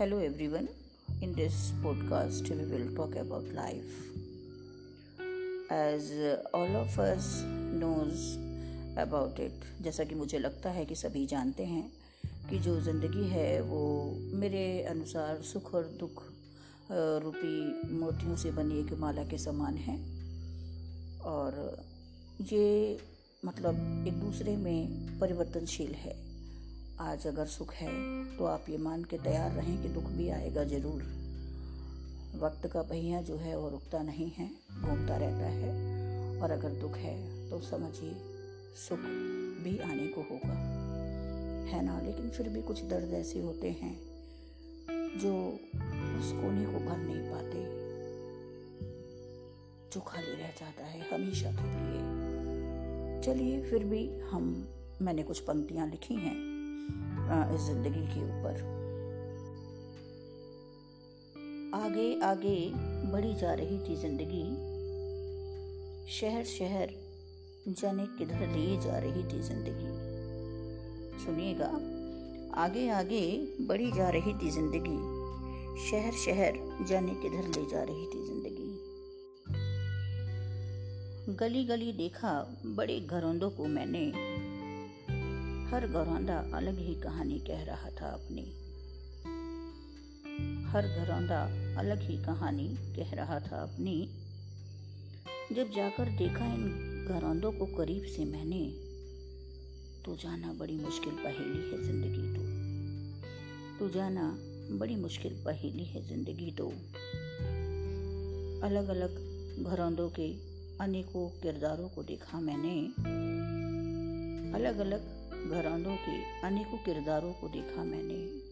Hello everyone. In this podcast, we will talk about life. As all of us knows about it, जैसा कि मुझे लगता है कि सभी जानते हैं कि जो ज़िंदगी है वो मेरे अनुसार सुख और दुख रूपी मोतियों से बनी एक माला के समान है और ये मतलब एक दूसरे में परिवर्तनशील है आज अगर सुख है तो आप ये मान के तैयार रहें कि दुख भी आएगा ज़रूर। वक्त का पहिया जो है, वो रुकता नहीं है, घूमता रहता है। और अगर दुख है तो समझिए, सुख भी आने को होगा। है ना? लेकिन फिर भी कुछ दर्द ऐसे होते हैं, जो उस कोने को भर नहीं पाते। जो खाली रह जाता है, हमेशा के लिए। चलिए, फिर भी हम, मैंने कुछ पंक्तियाँ लिखी हैं। इस ज़िंदगी के ऊपर। आगे आगे बढ़ी जा रही थी ज़िंदगी। शहर शहर जाने किधर लिए जा रही थी ज़िंदगी। सुनिएगा, आगे आगे बढ़ी जा रही थी ज़िंदगी। शहर शहर जाने किधर ले जा रही थी ज़िंदगी। गली गली देखा बड़े घरोंदों को मैंने। हर घरौंदा अलग ही कहानी कह रहा था अपनी। हर घरौंदा अलग ही कहानी कह रहा था अपनी। जब जाकर देखा इन घरौंदों को करीब से मैंने तो जाना बड़ी मुश्किल पहेली है ज़िंदगी तो। तो जाना बड़ी मुश्किल पहेली है ज़िंदगी तो। अलग अलग घरौंदों के अनेकों किरदारों को देखा मैंने। अलग अलग घरानों के अनेकों किरदारों को देखा मैंने।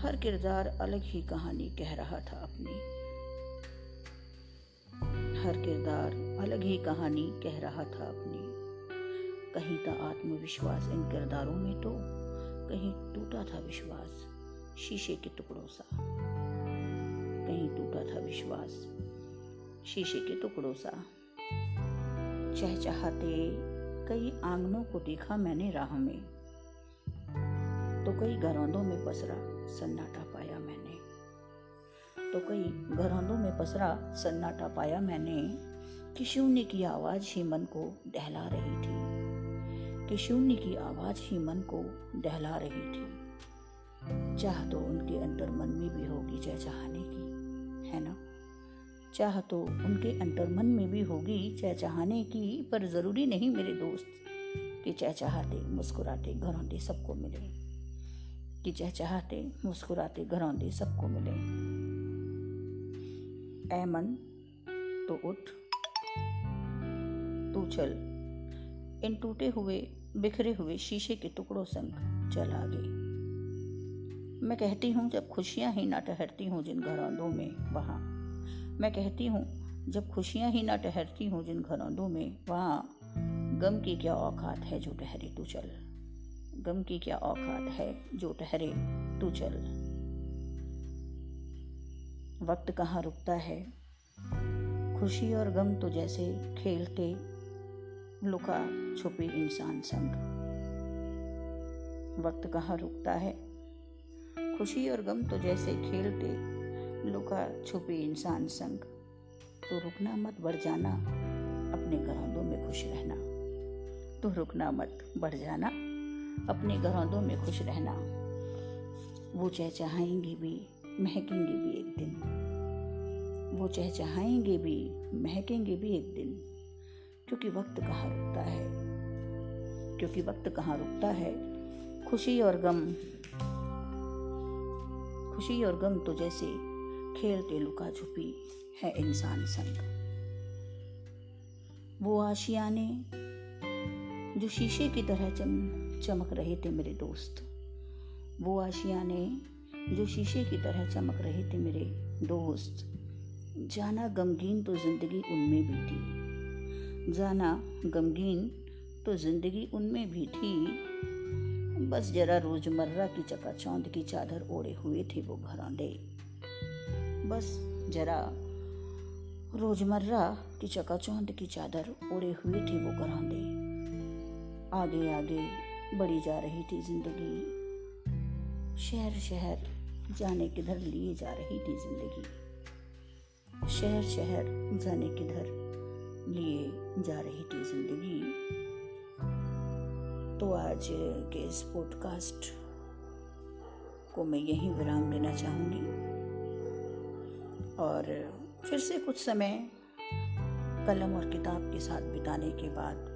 हर किरदार अलग ही कहानी कह रहा था अपनी। हर किरदार अलग ही कहानी कह रहा था अपनी। कहीं था आत्मविश्वास इन किरदारों में तो कहीं टूटा था विश्वास शीशे के टुकड़ों सा। कहीं टूटा था विश्वास शीशे के टुकड़ों सा। चहचहाते कई आंगनों को देखा मैंने राह में। तो कई घरौंदों में पसरा सन्नाटा पाया मैंने। तो कई घरौंदों में पसरा सन्नाटा पाया मैंने। कि शून्य की आवाज़ ही मन को दहला रही थी। कि शून्य की आवाज़ ही मन को दहला रही थी। चाह तो उनके अंतर मन में भी होगी चहचहाने की, है ना? चाह तो उनके अंतर मन में भी होगी चहचहाने की, पर ज़रूरी नहीं मेरे दोस्त कि चहचहाते, मुस्कुराते, घरौंदे सबको मिले। कि चहचहाते, मुस्कुराते, घरौंदे सबको मिले। ऐ मन तो उठ। तू चल। इन टूटे हुए, बिखरे हुए शीशे के टुकड़ों संग चल आगे। मैं कहती हूँ, जब खुशियाँ ही ना ठहरती हूँ जिन घरौंदों में, वहाँ। मैं कहती हूँ, जब खुशियाँ ही ना ठहरती हूँ जिन घरौंदों में, वहाँ, गम की क्या औकात है जो ठहरे तू चल। गम की क्या औकात है जो ठहरे तू चल। वक्त कहाँ रुकता है? खुशी और गम तो जैसे खेलते लुका छुपे इंसान संग। वक्त कहाँ रुकता है? खुशी और गम तो जैसे खेलते लुका छुपे इंसान संग। तो रुकना मत, बढ़ जाना। अपने घरौंदों में खुश रहना। तो रुकना मत, बढ़ जाना। अपने घरौंदों में खुश रहना। वो चहचहाएँगे भी, महकेंगे भी एक दिन। वो चहचहाएँगे भी, महकेंगे भी एक दिन। क्योंकि वक्त कहाँ रुकता है? क्योंकि वक्त कहाँ रुकता है? खुशी और गम। खुशी और गम तो जैसे खेलते लुका छुपी है इंसान संग। वो आशियाने, जो शीशे की तरह चम, चमक रहे थे मेरे दोस्त। वो आशियाने, जो शीशे की तरह चमक रहे थे मेरे दोस्त। जाना गमगीन तो ज़िंदगी उनमें भी थी। जाना गमगीन तो ज़िंदगी उनमें भी थी। बस जरा रोज़मर्रा की चकाचौंध की चादर ओढ़े हुए थे वो घरौंदे बस जरा रोज़मर्रा की चकाचौंध की चादर ओढ़े हुए थे वो घरौंदे आगे आगे बढ़ी जा रही थी ज़िंदगी। शहर शहर जाने किधर लिए जा रही थी ज़िंदगी। शहर शहर जाने किधर लिए जा रही थी ज़िंदगी। तो आज के इस पॉडकास्ट को मैं यहीं विराम देना चाहूँगी। और फिर से कुछ समय कलम और किताब के साथ बिताने के बाद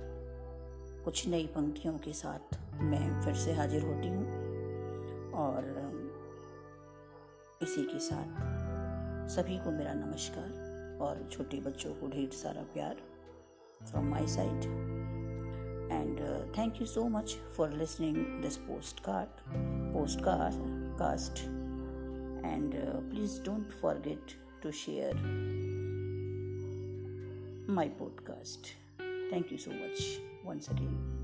कुछ नई पंक्तियों के साथ मैं फिर से हाजिर होती हूँ और इसी के साथ सभी को मेरा नमस्कार और छोटे बच्चों को ढेर सारा प्यार from my side and thank you so much for listening this post card podcast and please don't forget to share my podcast. Thank you so much once again.